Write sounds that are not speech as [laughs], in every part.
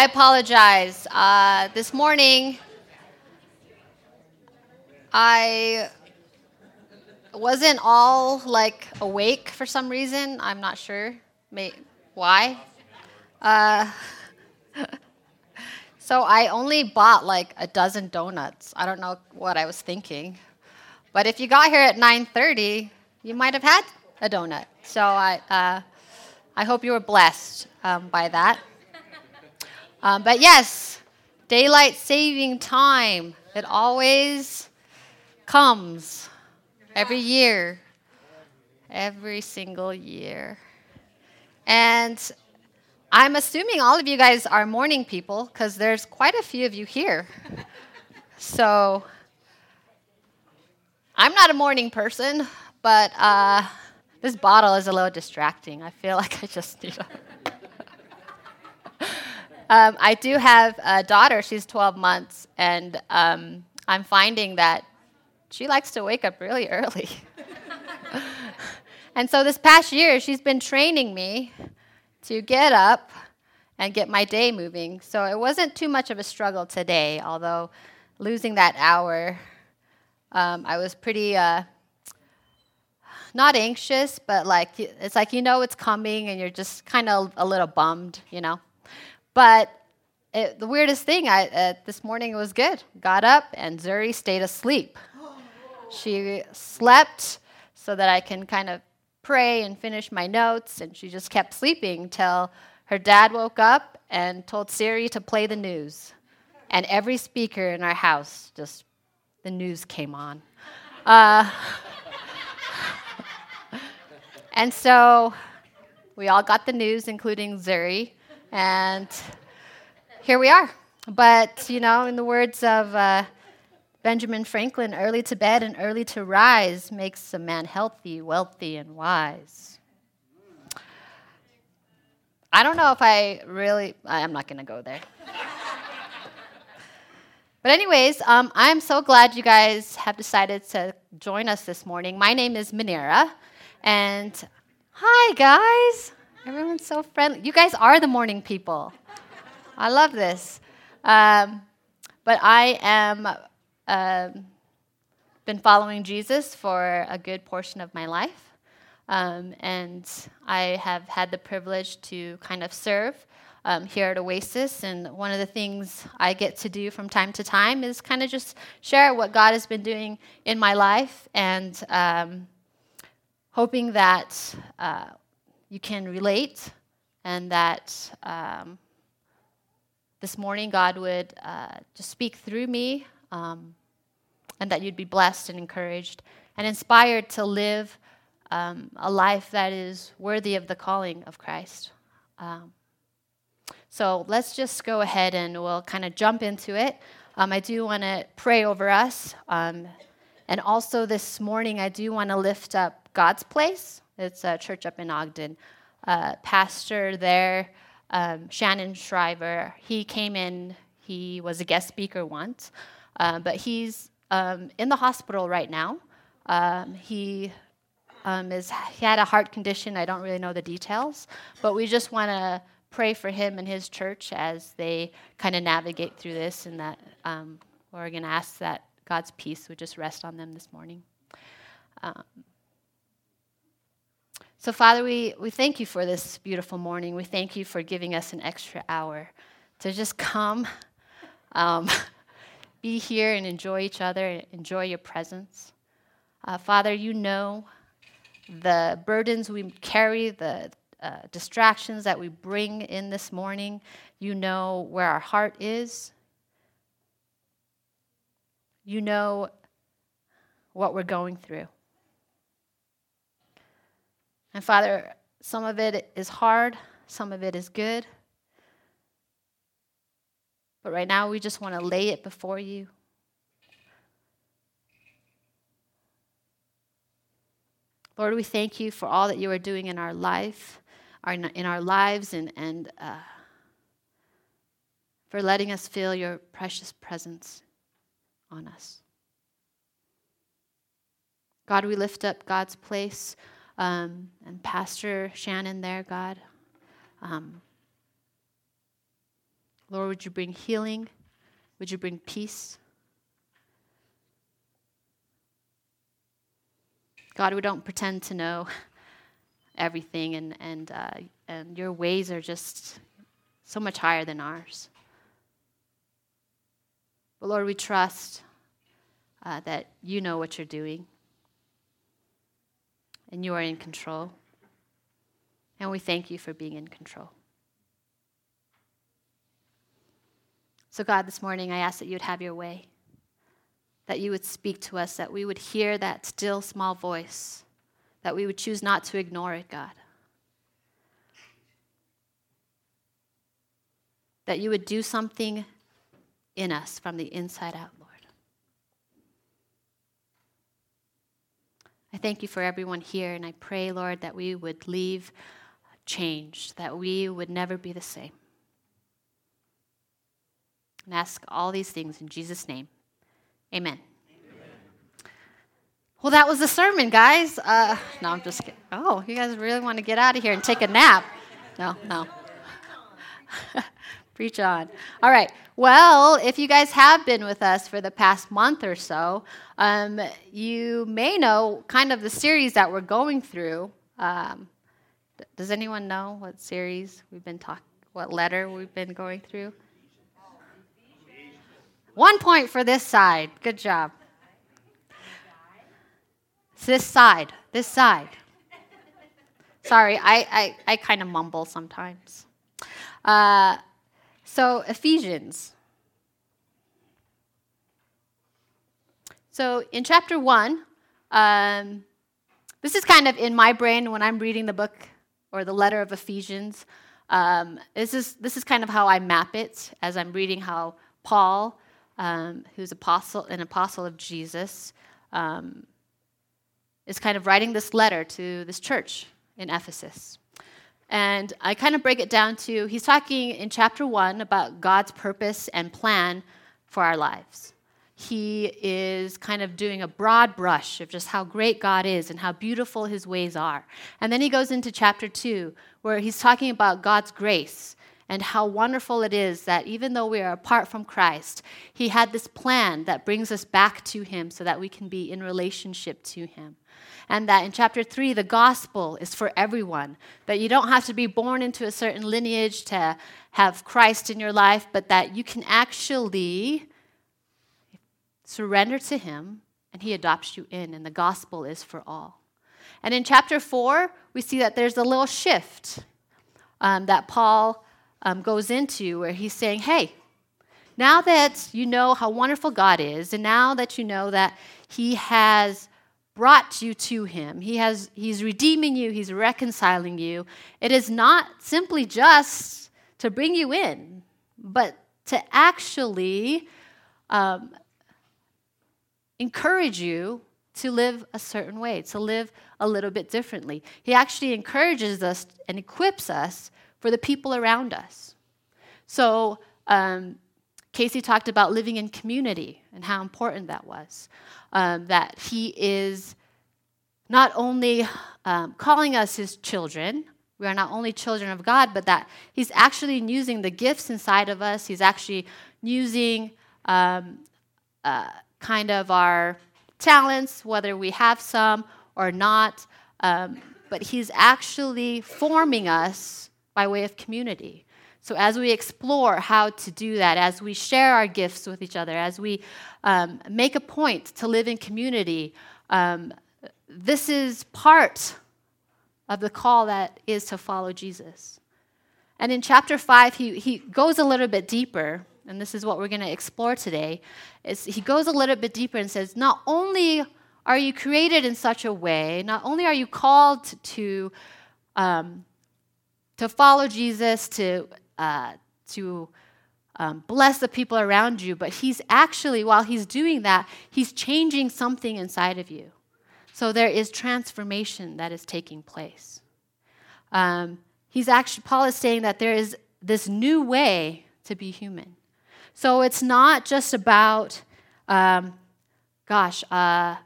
I apologize. Uh, this morning, I wasn't all like awake for some reason. I'm not sure May, why. Uh, [laughs] so I only bought like a dozen donuts. I don't know what I was thinking, but if you got here at 9:30, you might have had a donut. So I, uh, I hope you were blessed um, by that. Um, but yes, daylight saving time. It always comes every year, every single year. And I'm assuming all of you guys are morning people because there's quite a few of you here. [laughs] so I'm not a morning person, but uh, this bottle is a little distracting. I feel like I just need a. um, I do have a daughter. She's 12 months, and um, I'm finding that she likes to wake up really early. [laughs] and so this past year, she's been training me to get up and get my day moving. So it wasn't too much of a struggle today, although losing that hour, um, I was pretty. Uh, not anxious, but like it's like you know it's coming and you're just kind of a little bummed, you know. But it, the weirdest thing, I uh, this morning it was good. Got up and Zuri stayed asleep. She slept so that I can kind of pray and finish my notes, and she just kept sleeping till her dad woke up and told Siri to play the news. And every speaker in our house just the news came on. Uh, [laughs] and so we all got the news, including Zuri, and here we are. But, you know, in the words of uh, Benjamin Franklin, early to bed and early to rise makes a man healthy, wealthy, and wise. I don't know if I really, I'm not going to go there. [laughs] but, anyways, um, I'm so glad you guys have decided to join us this morning. My name is Manera, and hi, guys. Everyone's so friendly. You guys are the morning people. I love this. Um, but I am um, been following Jesus for a good portion of my life. Um, and I have had the privilege to kind of serve um, here at Oasis. And one of the things I get to do from time to time is kind of just share what God has been doing in my life and um, hoping that uh, you can relate and that um, this morning God would uh, just speak through me um, and that you'd be blessed and encouraged and inspired to live um, a life that is worthy of the calling of Christ. Um, so let's just go ahead and we'll kind of jump into it. Um, I do want to pray over us. Um, and also this morning, I do want to lift up God's Place. It's a church up in Ogden. Uh, pastor there, um, Shannon Shriver, he came in, he was a guest speaker once, uh, but he's um, in the hospital right now. Um, he um, is he had a heart condition. I don't really know the details, but we just want to pray for him and his church as they kind of navigate through this, and that um, we're going to ask that God's peace would just rest on them this morning. Um, so, Father, we, we thank you for this beautiful morning. We thank you for giving us an extra hour to just come. Um, [laughs] be here and enjoy each other, enjoy your presence. Uh, Father, you know the burdens we carry, the uh, distractions that we bring in this morning. You know where our heart is. You know what we're going through. And Father, some of it is hard, some of it is good. But right now, we just want to lay it before you. Lord, we thank you for all that you are doing in our life, our, in our lives, and, and uh, for letting us feel your precious presence on us. God, we lift up God's place um, and Pastor Shannon there, God. Um, Lord, would you bring healing? Would you bring peace? God, we don't pretend to know [laughs] everything, and, and, uh, and your ways are just so much higher than ours. But Lord, we trust uh, that you know what you're doing and you are in control. And we thank you for being in control. So, God, this morning I ask that you would have your way, that you would speak to us, that we would hear that still small voice, that we would choose not to ignore it, God. That you would do something in us from the inside out, Lord. I thank you for everyone here, and I pray, Lord, that we would leave changed, that we would never be the same. And ask all these things in Jesus' name. Amen. Amen. Well, that was the sermon, guys. Uh, no, I'm just kidding. Oh, you guys really want to get out of here and take a nap? No, no. [laughs] Preach on. All right. Well, if you guys have been with us for the past month or so, um, you may know kind of the series that we're going through. Um, does anyone know what series we've been talking, what letter we've been going through? One point for this side. Good job. It's this side. This side. Sorry, I, I, I kind of mumble sometimes. Uh, so, Ephesians. So, in chapter 1, um, this is kind of in my brain when I'm reading the book or the letter of Ephesians. Um, this, is, this is kind of how I map it as I'm reading how Paul, um, who's apostle, an apostle of Jesus, um, is kind of writing this letter to this church in Ephesus. And I kind of break it down to he's talking in chapter one about God's purpose and plan for our lives. He is kind of doing a broad brush of just how great God is and how beautiful his ways are. And then he goes into chapter two, where he's talking about God's grace and how wonderful it is that even though we are apart from Christ, He had this plan that brings us back to Him so that we can be in relationship to Him and that in chapter 3, the gospel is for everyone. That you don't have to be born into a certain lineage to have Christ in your life, but that you can actually surrender to Him and He adopts you in, and the gospel is for all. And in chapter 4, we see that there's a little shift um, that Paul um, goes into where he's saying, hey, now that you know how wonderful God is, and now that you know that He has brought you to him. He has, he's redeeming you, he's reconciling you. It is not simply just to bring you in, but to actually um, encourage you to live a certain way, to live a little bit differently. He actually encourages us and equips us for the people around us. So, um, Casey talked about living in community and how important that was um, that He is not only um, calling us His children, we are not only children of God, but that He's actually using the gifts inside of us. He's actually using um, uh, kind of our talents, whether we have some or not, um, but He's actually forming us by way of community. So, as we explore how to do that, as we share our gifts with each other, as we um, make a point to live in community, um, this is part of the call that is to follow Jesus. And in chapter 5, he, he goes a little bit deeper, and this is what we're going to explore today. Is he goes a little bit deeper and says, Not only are you created in such a way, not only are you called to, um, to follow Jesus, to uh, to um, bless the people around you, but he's actually, while he's doing that, he's changing something inside of you. So there is transformation that is taking place. Um, he's actually, Paul is saying that there is this new way to be human. So it's not just about, um, gosh, uh,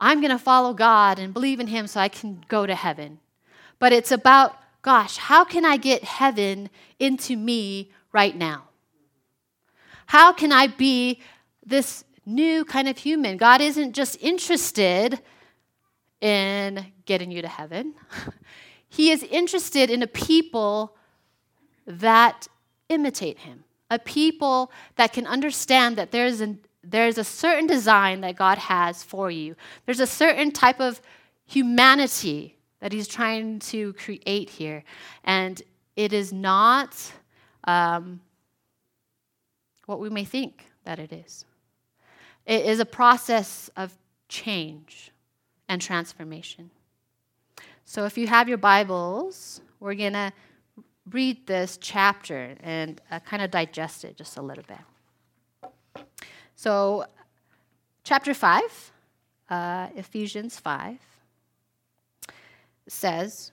I'm going to follow God and believe in Him so I can go to heaven. But it's about gosh, how can I get heaven into me right now? How can I be this new kind of human? God isn't just interested in getting you to heaven, [laughs] He is interested in a people that imitate Him, a people that can understand that there's, an, there's a certain design that God has for you, there's a certain type of humanity that He's trying to create here. And it is not um, what we may think that it is. It is a process of change and transformation. So if you have your Bibles, we're going to read this chapter and uh, kind of digest it just a little bit. So, chapter 5, uh, Ephesians 5, says,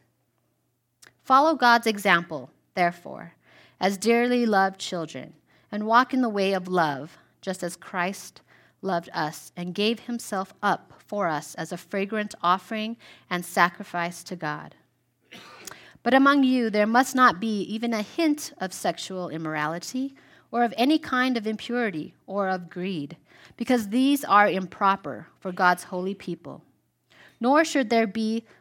Follow God's example, therefore, as dearly loved children, and walk in the way of love, just as Christ loved us and gave himself up for us as a fragrant offering and sacrifice to God. But among you there must not be even a hint of sexual immorality, or of any kind of impurity, or of greed, because these are improper for God's holy people. Nor should there be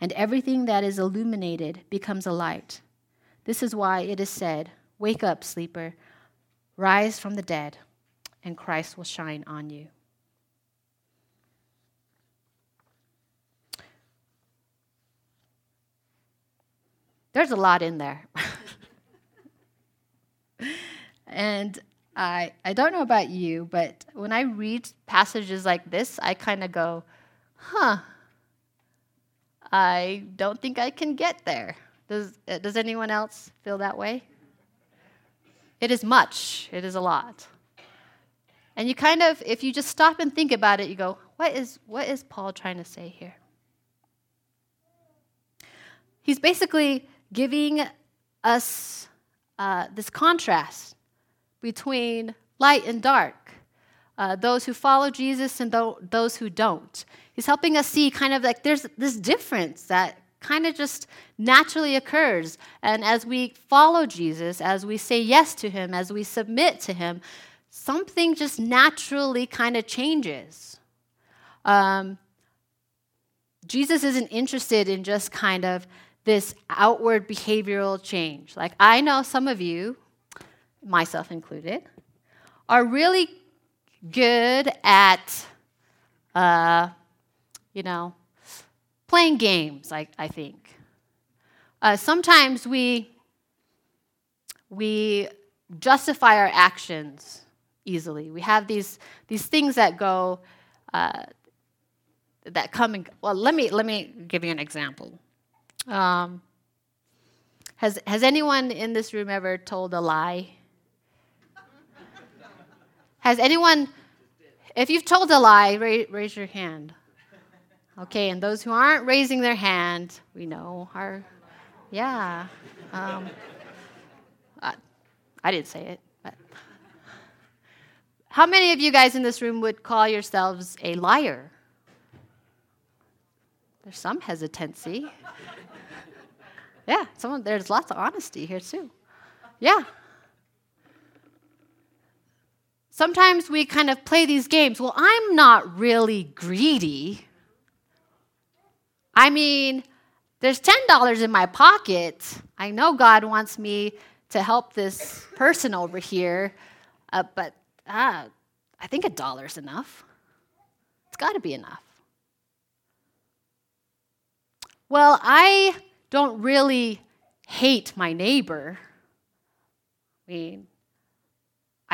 and everything that is illuminated becomes a light. This is why it is said, Wake up, sleeper, rise from the dead, and Christ will shine on you. There's a lot in there. [laughs] and I, I don't know about you, but when I read passages like this, I kind of go, huh, I don't think I can get there. Does, uh, does anyone else feel that way? It is much, it is a lot. And you kind of, if you just stop and think about it, you go, what is, what is Paul trying to say here? He's basically giving us uh, this contrast between light and dark, uh, those who follow Jesus and th- those who don't. He's helping us see kind of like there's this difference that kind of just naturally occurs. And as we follow Jesus, as we say yes to him, as we submit to him, something just naturally kind of changes. Um, Jesus isn't interested in just kind of this outward behavioral change. Like, I know some of you, myself included, are really good at, uh, you know, playing games, I, I think. Uh, sometimes we, we justify our actions easily. We have these, these things that go, uh, that come and, well, let me, let me give you an example. Um, has, has anyone in this room ever told a lie? Has anyone, if you've told a lie, raise, raise your hand. Okay, and those who aren't raising their hand, we know are, yeah. Um, I, I didn't say it, but. How many of you guys in this room would call yourselves a liar? There's some hesitancy. Yeah, someone there's lots of honesty here too. Yeah. Sometimes we kind of play these games. Well, I'm not really greedy. I mean, there's $10 in my pocket. I know God wants me to help this person over here, uh, but uh, I think a dollar's enough. It's got to be enough. Well, I don't really hate my neighbor. I mean,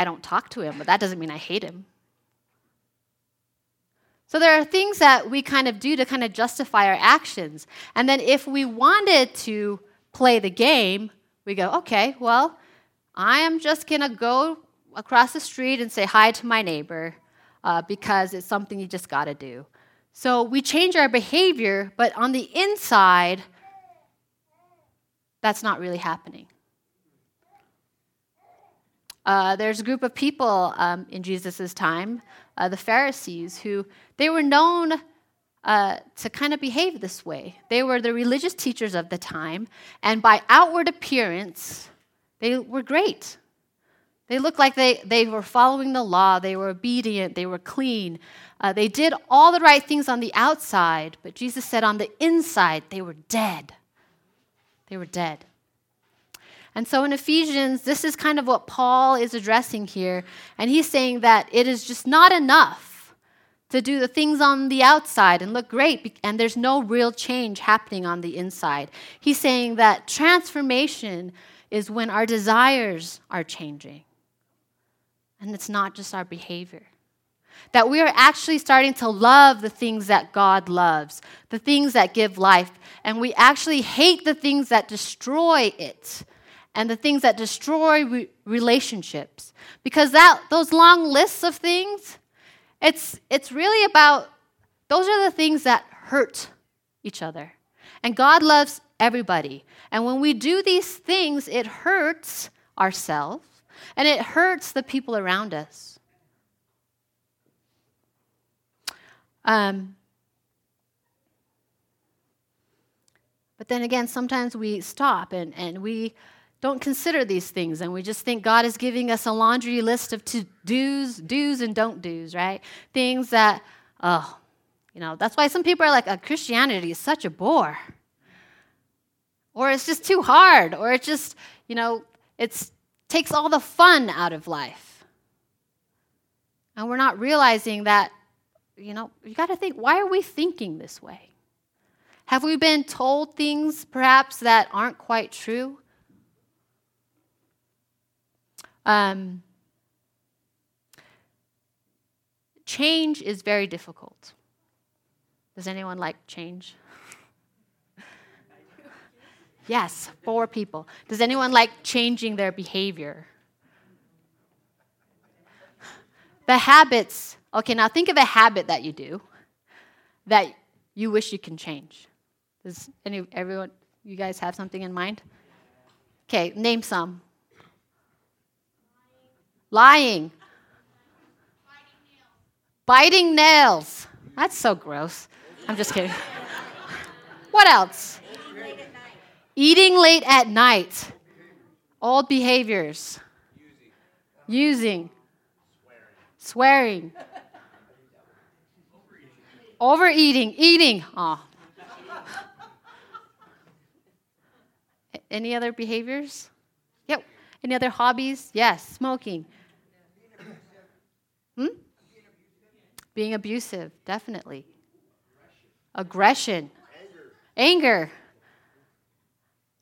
I don't talk to him, but that doesn't mean I hate him. So there are things that we kind of do to kind of justify our actions. And then if we wanted to play the game, we go, okay, well, I am just going to go across the street and say hi to my neighbor uh, because it's something you just got to do. So we change our behavior, but on the inside, that's not really happening. Uh, there's a group of people um, in Jesus' time, uh, the Pharisees, who they were known uh, to kind of behave this way. They were the religious teachers of the time, and by outward appearance, they were great. They looked like they, they were following the law, they were obedient, they were clean. Uh, they did all the right things on the outside, but Jesus said on the inside, they were dead. They were dead. And so in Ephesians, this is kind of what Paul is addressing here. And he's saying that it is just not enough to do the things on the outside and look great, and there's no real change happening on the inside. He's saying that transformation is when our desires are changing, and it's not just our behavior. That we are actually starting to love the things that God loves, the things that give life, and we actually hate the things that destroy it and the things that destroy re- relationships. Because that, those long lists of things, it's, it's really about, those are the things that hurt each other. And God loves everybody. And when we do these things, it hurts ourselves and it hurts the people around us. Um, but then again, sometimes we stop and, and we don't consider these things and we just think God is giving us a laundry list of to do's, do's and don't do's, right? Things that, oh, you know, that's why some people are like, oh, Christianity is such a bore. Or it's just too hard, or it just, you know, it takes all the fun out of life. And we're not realizing that, you know, you got to think, why are we thinking this way? Have we been told things perhaps that aren't quite true? Um, change is very difficult. Does anyone like change? yes, four people. Does anyone like changing their behavior? The habits. Okay, now think of a habit that you do that you wish you can change. Does any everyone you guys have something in mind? Okay, name some. Lying. Biting nails. That's so gross. I'm just kidding. what else? Eating late at night. Old behaviors. Using. Swearing. Overeating. Eating. Oh. Any other behaviors? Yep. Any other hobbies? Yes. Smoking. Hmm? Being abusive, definitely. Aggression. Anger. Anger.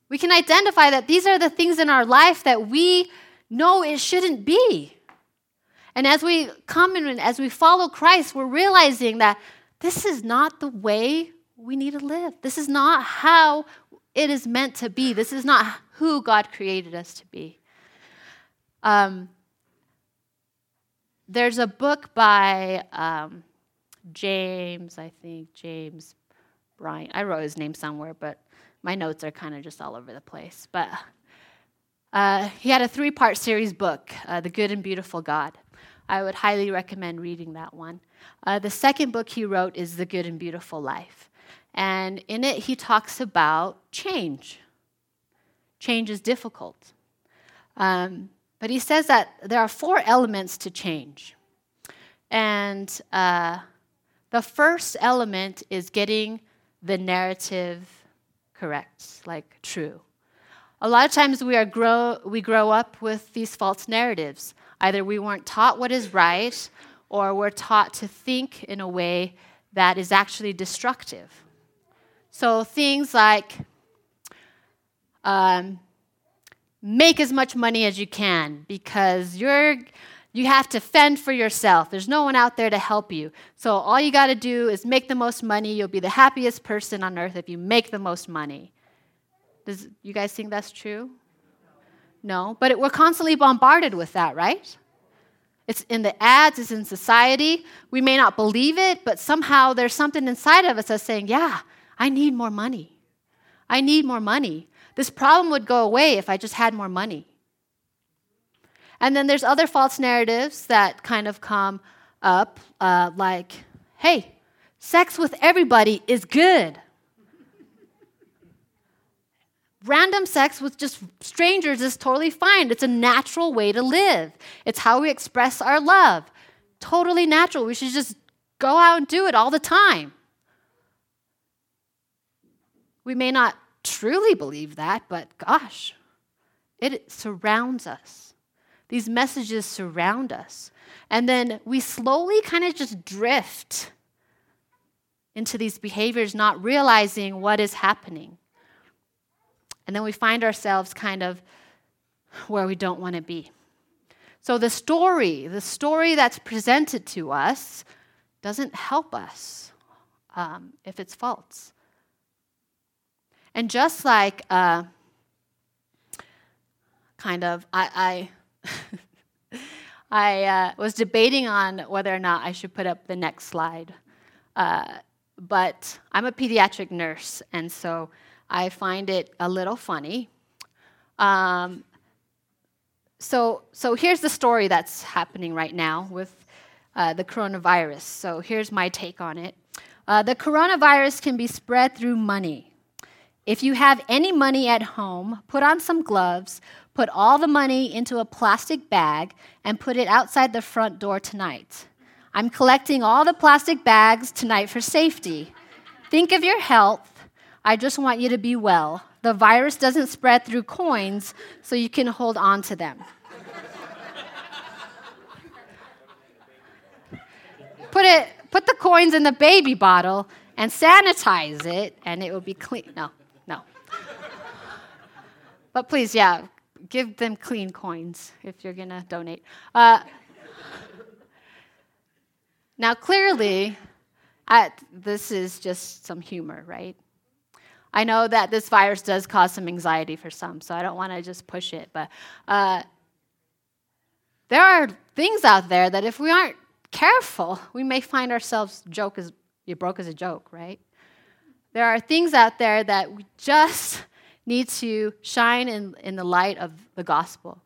We can identify that these are the things in our life that we know it shouldn't be. And as we come and as we follow Christ, we're realizing that this is not the way we need to live. This is not how it is meant to be. This is not who God created us to be. Um, there's a book by um, James, I think, James Bryant. I wrote his name somewhere, but my notes are kind of just all over the place. But uh, he had a three part series book, uh, The Good and Beautiful God. I would highly recommend reading that one. Uh, the second book he wrote is The Good and Beautiful Life. And in it, he talks about change. Change is difficult. Um, but he says that there are four elements to change. And uh, the first element is getting the narrative correct, like true. A lot of times we, are grow, we grow up with these false narratives. Either we weren't taught what is right, or we're taught to think in a way that is actually destructive. So things like um, make as much money as you can because you're you have to fend for yourself. There's no one out there to help you. So all you got to do is make the most money. You'll be the happiest person on earth if you make the most money. Does you guys think that's true? No, but it, we're constantly bombarded with that, right? It's in the ads, it's in society. We may not believe it, but somehow there's something inside of us that's saying, "Yeah, I need more money. I need more money. This problem would go away if I just had more money." And then there's other false narratives that kind of come up, uh, like, "Hey, sex with everybody is good." Random sex with just strangers is totally fine. It's a natural way to live, it's how we express our love. Totally natural. We should just go out and do it all the time. We may not truly believe that, but gosh, it surrounds us. These messages surround us. And then we slowly kind of just drift into these behaviors, not realizing what is happening. And then we find ourselves kind of where we don't want to be. So the story, the story that's presented to us, doesn't help us um, if it's false. And just like uh, kind of, I, I, [laughs] I uh, was debating on whether or not I should put up the next slide. Uh, but I'm a pediatric nurse, and so I find it a little funny. Um, so, so here's the story that's happening right now with uh, the coronavirus. So here's my take on it. Uh, the coronavirus can be spread through money. If you have any money at home, put on some gloves, put all the money into a plastic bag, and put it outside the front door tonight. I'm collecting all the plastic bags tonight for safety. Think of your health I just want you to be well. The virus doesn't spread through coins, so you can hold on to them. put it put the coins in the baby bottle and sanitize it and it will be clean. No. But please, yeah, give them clean coins if you're going to donate. Uh, now, clearly, I, this is just some humor, right? I know that this virus does cause some anxiety for some, so I don't want to just push it. But uh, there are things out there that if we aren't careful, we may find ourselves joke as you broke as a joke, right? There are things out there that we just need to shine in, in the light of the gospel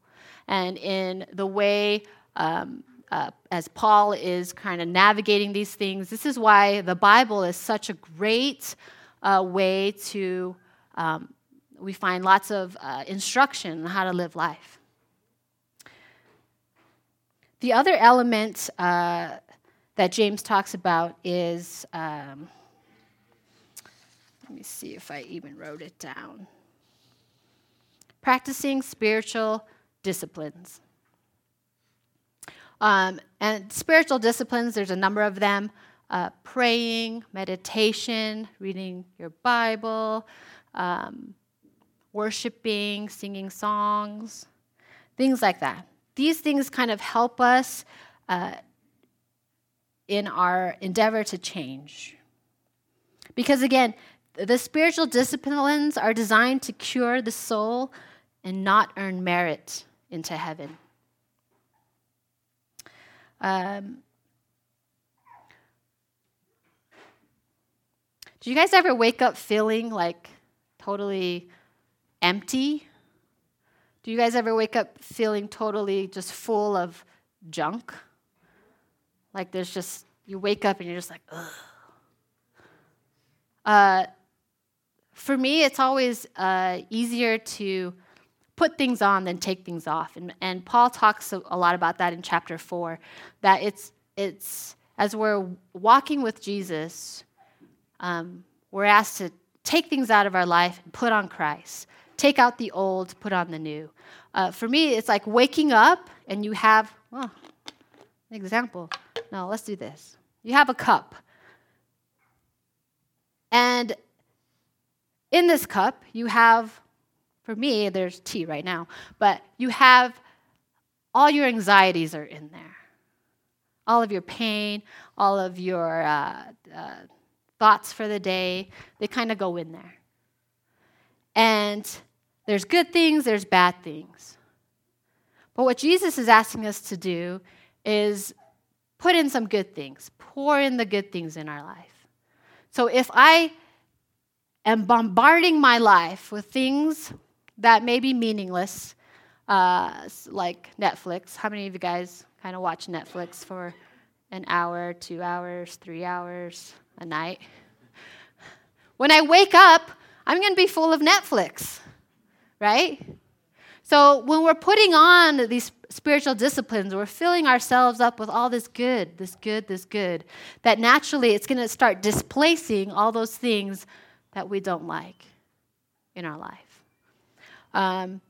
and in the way um, uh, as Paul is kind of navigating these things. This is why the Bible is such a great uh, way to, um, we find lots of uh, instruction on how to live life. The other element uh, that James talks about is, um, let me see if I even wrote it down practicing spiritual disciplines. Um, and spiritual disciplines, there's a number of them uh, praying, meditation, reading your Bible, um, worshiping, singing songs, things like that. These things kind of help us uh, in our endeavor to change. Because again, the spiritual disciplines are designed to cure the soul and not earn merit into heaven. Um, Do you guys ever wake up feeling like totally empty? Do you guys ever wake up feeling totally just full of junk? Like there's just, you wake up and you're just like, ugh. Uh, for me, it's always uh, easier to put things on than take things off. And, and Paul talks a, lot about that in chapter 4, that it's, it's as we're walking with Jesus, um, we're asked to take things out of our life and put on Christ. Take out the old, put on the new. Uh, for me, it's like waking up and you have, well, an example. No, let's do this. You have a cup. And in this cup, you have, for me, there's tea right now, but you have all your anxieties are in there. All of your pain, all of your uh, uh, thoughts for the day, they kind of go in there. And there's good things, there's bad things. But what Jesus is asking us to do is put in some good things, pour in the good things in our life. So if I am bombarding my life with things that may be meaningless, uh, like Netflix, how many of you guys kind of watch Netflix for an hour, two hours, three hours? a night. When I wake up, I'm going to be full of Netflix, right? So when we're putting on these spiritual disciplines, we're filling ourselves up with all this good, this good, this good, that naturally it's going to start displacing all those things that we don't like in our life. Um,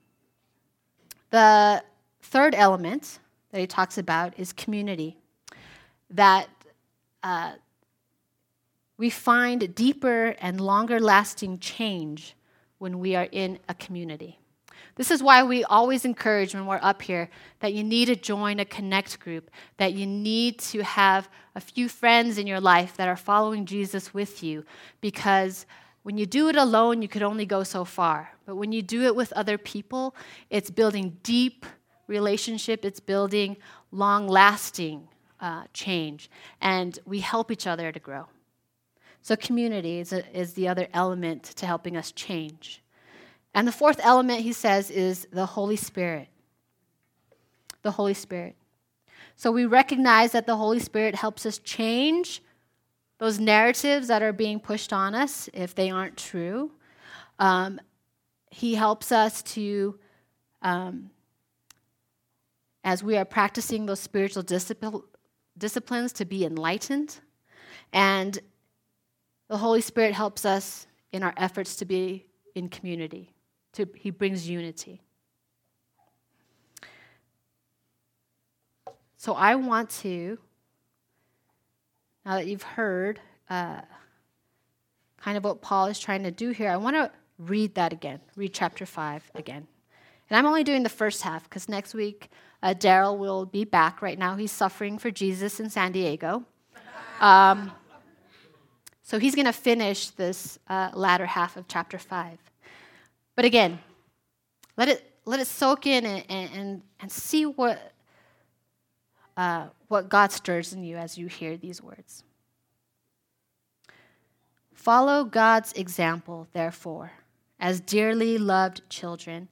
the third element that he talks about is community. That uh, we find deeper and longer lasting change when we are in a community. This is why we always encourage when we're up here that you need to join a connect group, that you need to have a few friends in your life that are following Jesus with you, because when you do it alone, you could only go so far. But when you do it with other people, it's building deep relationship, it's building long lasting uh, change, and we help each other to grow. So, community is, a, is the other element to helping us change. And the fourth element, he says, is the Holy Spirit. The Holy Spirit. So, we recognize that the Holy Spirit helps us change those narratives that are being pushed on us if they aren't true. Um, he helps us to, um, as we are practicing those spiritual discipl- disciplines, to be enlightened. And the Holy Spirit helps us in our efforts to be in community. To, he brings unity. So I want to, now that you've heard uh, kind of what Paul is trying to do here, I want to read that again, read chapter 5 again. And I'm only doing the first half because next week uh, Daryl will be back. Right now, he's suffering for Jesus in San Diego. Um, so he's going to finish this uh, latter half of chapter 5. But again, let it, let it soak in and, and, and see what, uh, what God stirs in you as you hear these words. Follow God's example, therefore, as dearly loved children,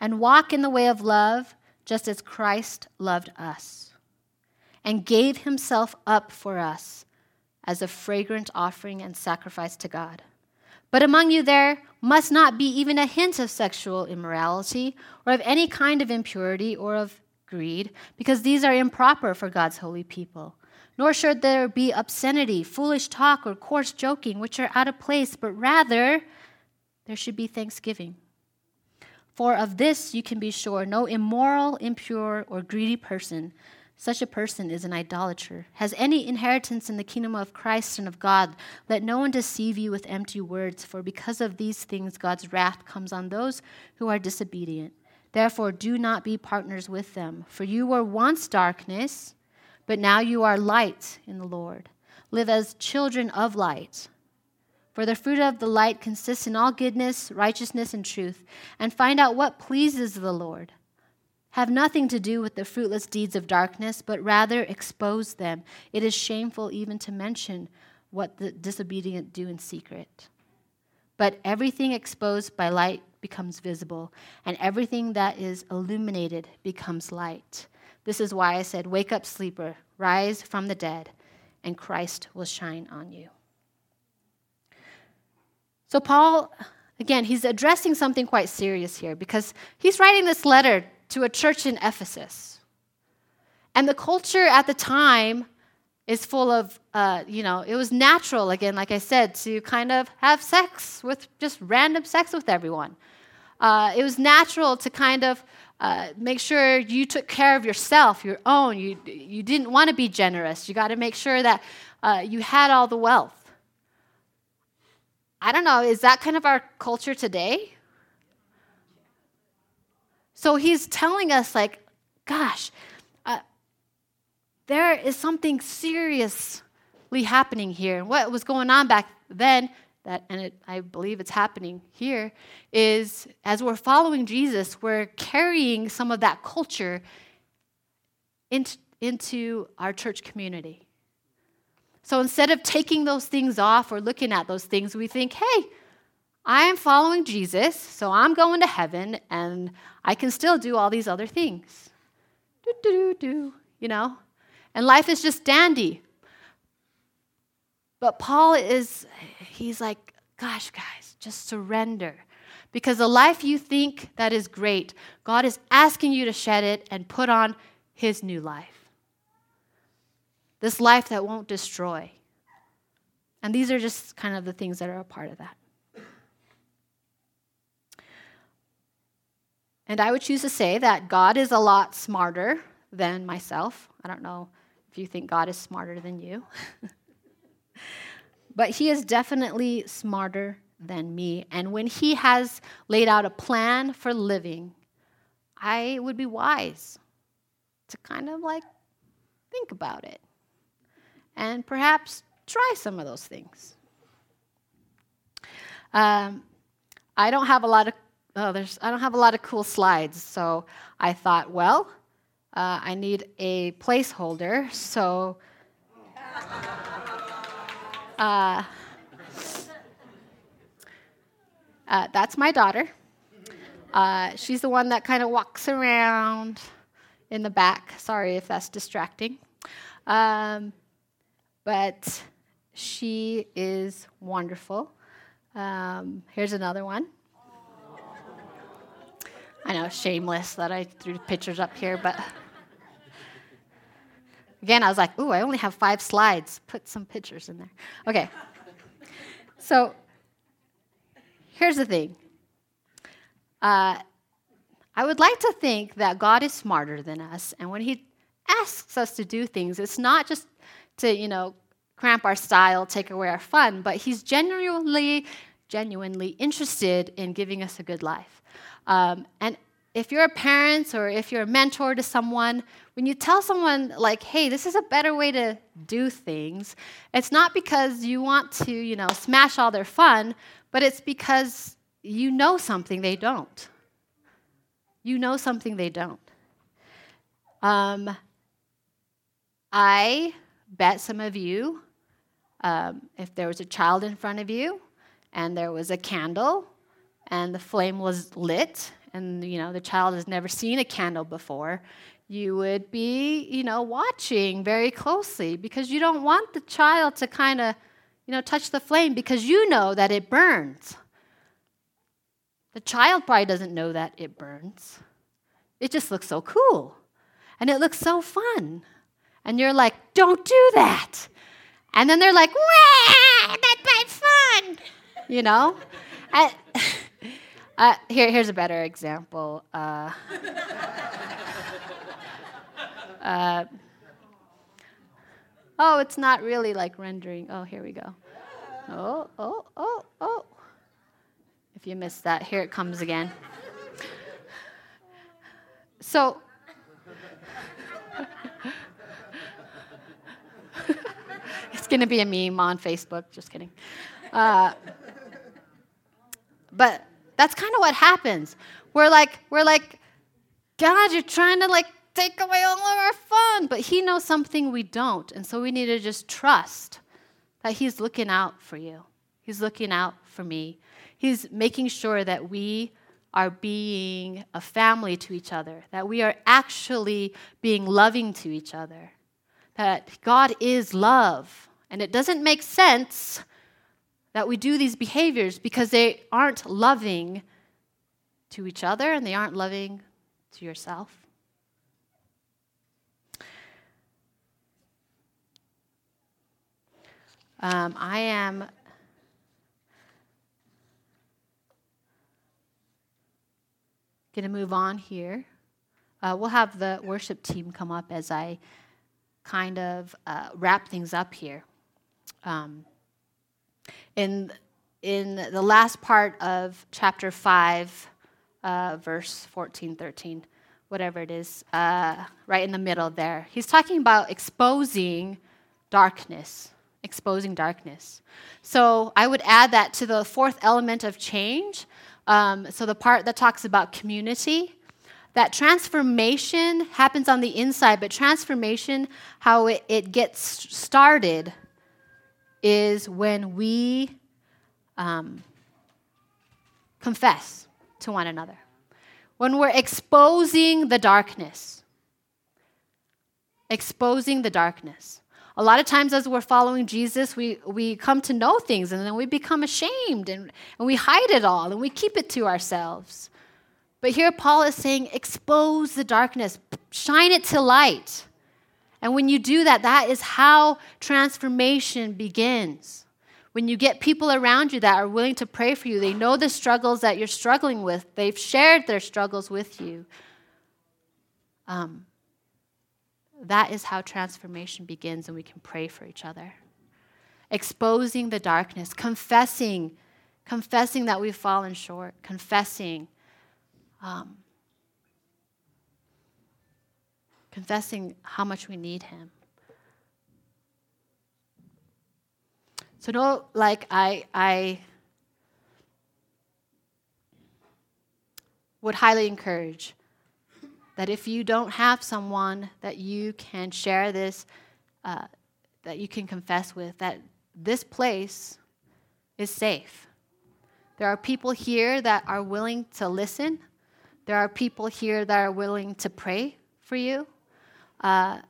and walk in the way of love just as Christ loved us and gave himself up for us as a fragrant offering and sacrifice to God. But among you there must not be even a hint of sexual immorality, or of any kind of impurity, or of greed, because these are improper for God's holy people. Nor should there be obscenity, foolish talk, or coarse joking, which are out of place, but rather there should be thanksgiving. For of this you can be sure no immoral, impure, or greedy person such a person is an idolater, has any inheritance in the kingdom of Christ and of God. Let no one deceive you with empty words, for because of these things God's wrath comes on those who are disobedient. Therefore, do not be partners with them, for you were once darkness, but now you are light in the Lord. Live as children of light. For the fruit of the light consists in all goodness, righteousness, and truth, and find out what pleases the Lord have nothing to do with the fruitless deeds of darkness, but rather expose them. It is shameful even to mention what the disobedient do in secret. But everything exposed by light becomes visible, and everything that is illuminated becomes light. This is why I said, Wake up, sleeper, rise from the dead, and Christ will shine on you. So, Paul, again, he's addressing something quite serious here because he's writing this letter to a church in Ephesus. And the culture at the time, is full of, uh, you know, it was natural, again, like I said, to kind of have sex with just random sex with everyone. Uh, it was natural to kind of uh, make sure you took care of yourself, your own. You, you didn't want to be generous. You got to make sure that uh, you had all the wealth. I don't know, is that kind of our culture today? So he's telling us, like, gosh, there is something seriously happening here. What was going on back then, that, and it, I believe it's happening here, is as we're following Jesus, we're carrying some of that culture into, into our church community. So instead of taking those things off or looking at those things, we think, hey, I am following Jesus, so I'm going to heaven, and I can still do all these other things. Do, do, do, do, you know? And life is just dandy. But Paul is, he's like, gosh, guys, just surrender. Because the life you think that is great, God is asking you to shed it and put on his new life. This life that won't destroy. And these are just kind of the things that are a part of that. And I would choose to say that God is a lot smarter than myself. I don't know you think God is smarter than you. [laughs] but He is definitely smarter than me. And when He has laid out a plan for living, I would be wise to kind of like think about it and perhaps try some of those things. Um, I don't have a lot of oh, I don't have a lot of cool slides. So I thought, well, uh, I need a placeholder. So uh, uh, that's my daughter. Uh, she's the one that kind of walks around in the back. Sorry if that's distracting. Um, but she is wonderful. Um, here's another one. I know, shameless that I threw pictures up here, but again, I was like, ooh, I only have five slides. Put some pictures in there. Okay. [laughs] So here's the thing uh, I would like to think that God is smarter than us, and when He asks us to do things, it's not just to, you know, cramp our style, take away our fun, but He's genuinely, genuinely interested in giving us a good life. Um, and if you're a parent or if you're a mentor to someone, when you tell someone, like, hey, this is a better way to do things, it's not because you want to, you know, smash all their fun, but it's because you know something they don't. You know something they don't. Um, I bet some of you, um, if there was a child in front of you and there was a candle and the flame was lit and you know the child has never seen a candle before you would be you know watching very closely because you don't want the child to kind of you know touch the flame because you know that it burns. The child probably doesn't know that it burns. It just looks so cool and it looks so fun and you're like don't do that! And then they're like that's my fun! You know? And, [laughs] Uh, here, here's a better example. Uh, [laughs] uh, oh, it's not really like rendering. Oh, here we go. Oh, oh, oh, oh. If you missed that, here it comes again. So, [laughs] it's going to be a meme on Facebook. Just kidding. Uh, but that's kind of what happens. We're like, we're like, God, you're trying to like take away all of our fun. But He knows something we don't. And so we need to just trust that He's looking out for you. He's looking out for me. He's making sure that we are being a family to each other, that we are actually being loving to each other, that God is love. And it doesn't make sense that we do these behaviors because they aren't loving to each other and they aren't loving to yourself. Um, I am. Going to move on here. Uh, we'll have the worship team come up as I kind of uh, wrap things up here. Um, in, in the last part of chapter 5, uh, verse 14, 13, whatever it is, uh, right in the middle there, he's talking about exposing darkness. Exposing darkness. So I would add that to the fourth element of change. Um, so the part that talks about community that transformation happens on the inside, but transformation, how it, it gets started, is when we um, confess to one another. When we're exposing the darkness. Exposing the darkness. A lot of times, as we're following Jesus, we, we come to know things and then we become ashamed and, and we hide it all and we keep it to ourselves. But here Paul is saying, expose the darkness, shine it to light. And when you do that, that is how transformation begins. When you get people around you that are willing to pray for you, they know the struggles that you're struggling with, they've shared their struggles with you. Um, that is how transformation begins, and we can pray for each other. Exposing the darkness, confessing, confessing that we've fallen short, confessing um, confessing how much we need Him. So no, like I, I would highly encourage that if you don't have someone that you can share this, uh, that you can confess with, that this place is safe. There are people here that are willing to listen. There are people here that are willing to pray for you. Uh,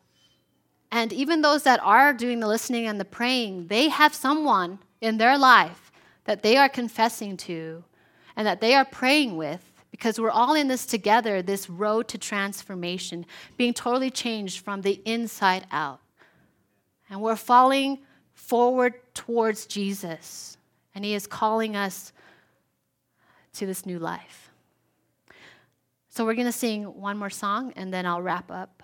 and even those that are doing the listening and the praying, they have someone in their life that they are confessing to and that they are praying with because we're all in this together, this road to transformation, being totally changed from the inside out. And we're falling forward towards Jesus, and He is calling us to this new life. So we're going to sing one more song and then I'll wrap up.